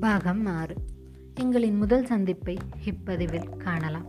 பாகம் ஆறு. எங்களின் முதல் சந்திப்பை இப்பதிவில் காணலாம்.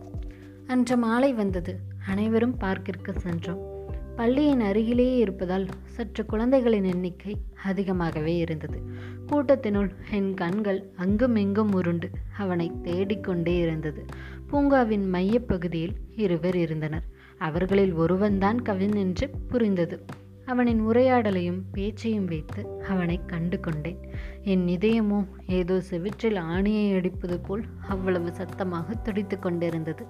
அன்று மாலை வந்தது. அனைவரும் பார்க்கிற்கு சென்றோம். பள்ளியின் அருகிலேயே இருப்பதால் சற்று குழந்தைகளின் எண்ணிக்கை அதிகமாகவே இருந்தது. கூட்டத்தினுள் என் கண்கள் அங்கும் இங்கும் உருண்டு அவனை தேடிக்கொண்டே இருந்தது. பூங்காவின் மையப்பகுதியில் இருவர் இருந்தனர். அவர்களில் ஒருவன்தான் கவின் என்று புரிந்தது. அவனின் உரையாடலையும் பேச்சையும் வைத்து அவனை கண்டு கொண்டேன் என் இதயமோ ஏதோ செவிற்றில் ஆணியை அடிப்பது போல் அவ்வளவு சத்தமாக துடித்து கொண்டிருந்தது.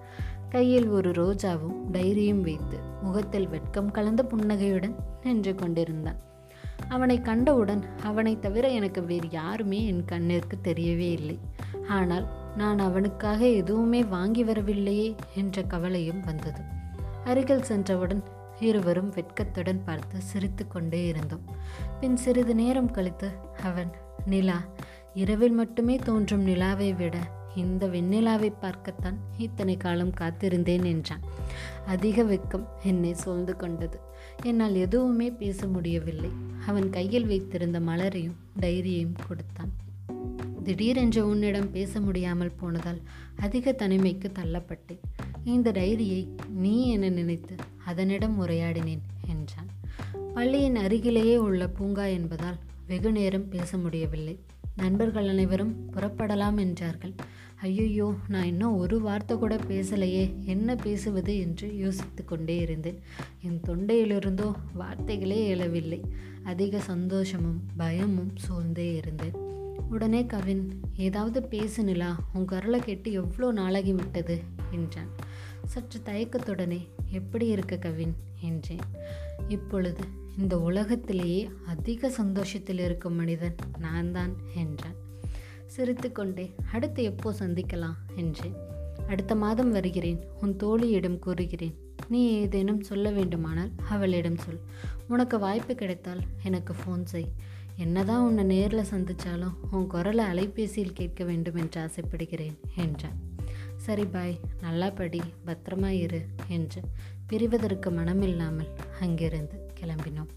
கையில் ஒரு ரோஜாவும் டைரியும் வைத்து முகத்தில் வெட்கம் கலந்த புன்னகையுடன் நின்று கொண்டிருந்தான். அவனை கண்டவுடன் அவனை தவிர எனக்கு வேறு யாருமே என் கண்ணிற்கு தெரியவே இல்லை. ஆனால் நான் அவனுக்காக எதுவுமே வாங்கி வரவில்லையே என்ற கவலையும் வந்தது. அருகில் சென்றவுடன் இருவரும் வெட்கத்துடன் பார்த்து சிரித்து கொண்டே இருந்தோம். பின் சிறிது நேரம் கழித்து அவன் நிலா இரவில் மட்டுமே தோன்றும் நிலாவை விட இந்த வெண்ணிலாவை பார்க்கத்தான் இத்தனை காலம் காத்திருந்தேன் என்றான். அதிக வெட்கம் என்னை சூழ்ந்து கொண்டது. என்னால் எதுவுமே பேச முடியவில்லை. அவன் கையில் வைத்திருந்த மலரையும் டைரியையும் கொடுத்தான். திடீரென்று உன்னிடம் பேச முடியாமல் போனதால் அதிக தனிமைக்கு தள்ளப்பட்டேன். இந்த டைரியை நீ என நினைத்து அதனிடம் உரையாடினேன் என்றான். பள்ளியின் அருகிலேயே உள்ள பூங்கா என்பதால் வெகு நேரம் பேச முடியவில்லை. நண்பர்கள் அனைவரும் புறப்படலாம் என்றார்கள். ஐயோ நான் இன்னும் ஒரு வார்த்தை கூட பேசலையே என்ன பேசுவது என்று யோசித்து கொண்டே இருந்தேன். என் தொண்டையிலிருந்தோ வார்த்தைகளே எழவில்லை. அதிக சந்தோஷமும் பயமும் சூழ்ந்தே இருந்தேன். உடனே கவின் ஏதாவது பேசுனிலா உன் குரலை கேட்டு எவ்வளோ நாளாகி விட்டது என்றான் சற்று தயக்கத்துடனே எப்படி இருக்க கவின்? என்றேன். இப்பொழுது இந்த உலகத்திலேயே அதிக சந்தோஷத்தில் இருக்கும் மனிதன் நான் தான் என்றான் சிரித்துக்கொண்டே அடுத்து எப்போ சந்திக்கலாம்? என்றேன். அடுத்த மாதம் வருகிறேன் உன் தோழியிடம் கூறுகிறேன். நீ ஏதேனும் சொல்ல வேண்டுமானால் அவளிடம் சொல். உனக்கு வாய்ப்பு கிடைத்தால் எனக்கு ஃபோன் செய். என்னதான் உன்னை நேரில் சந்தித்தாலும் உன் குரலை அலைபேசியில் கேட்க வேண்டும் என்று ஆசைப்படுகிறேன் என்றான். சரி பாய் நல்லா படி பத்திரமா இரு என்று பிரிவதற்கு மனமில்லாமல் அங்கிருந்து கிளம்பினோம்.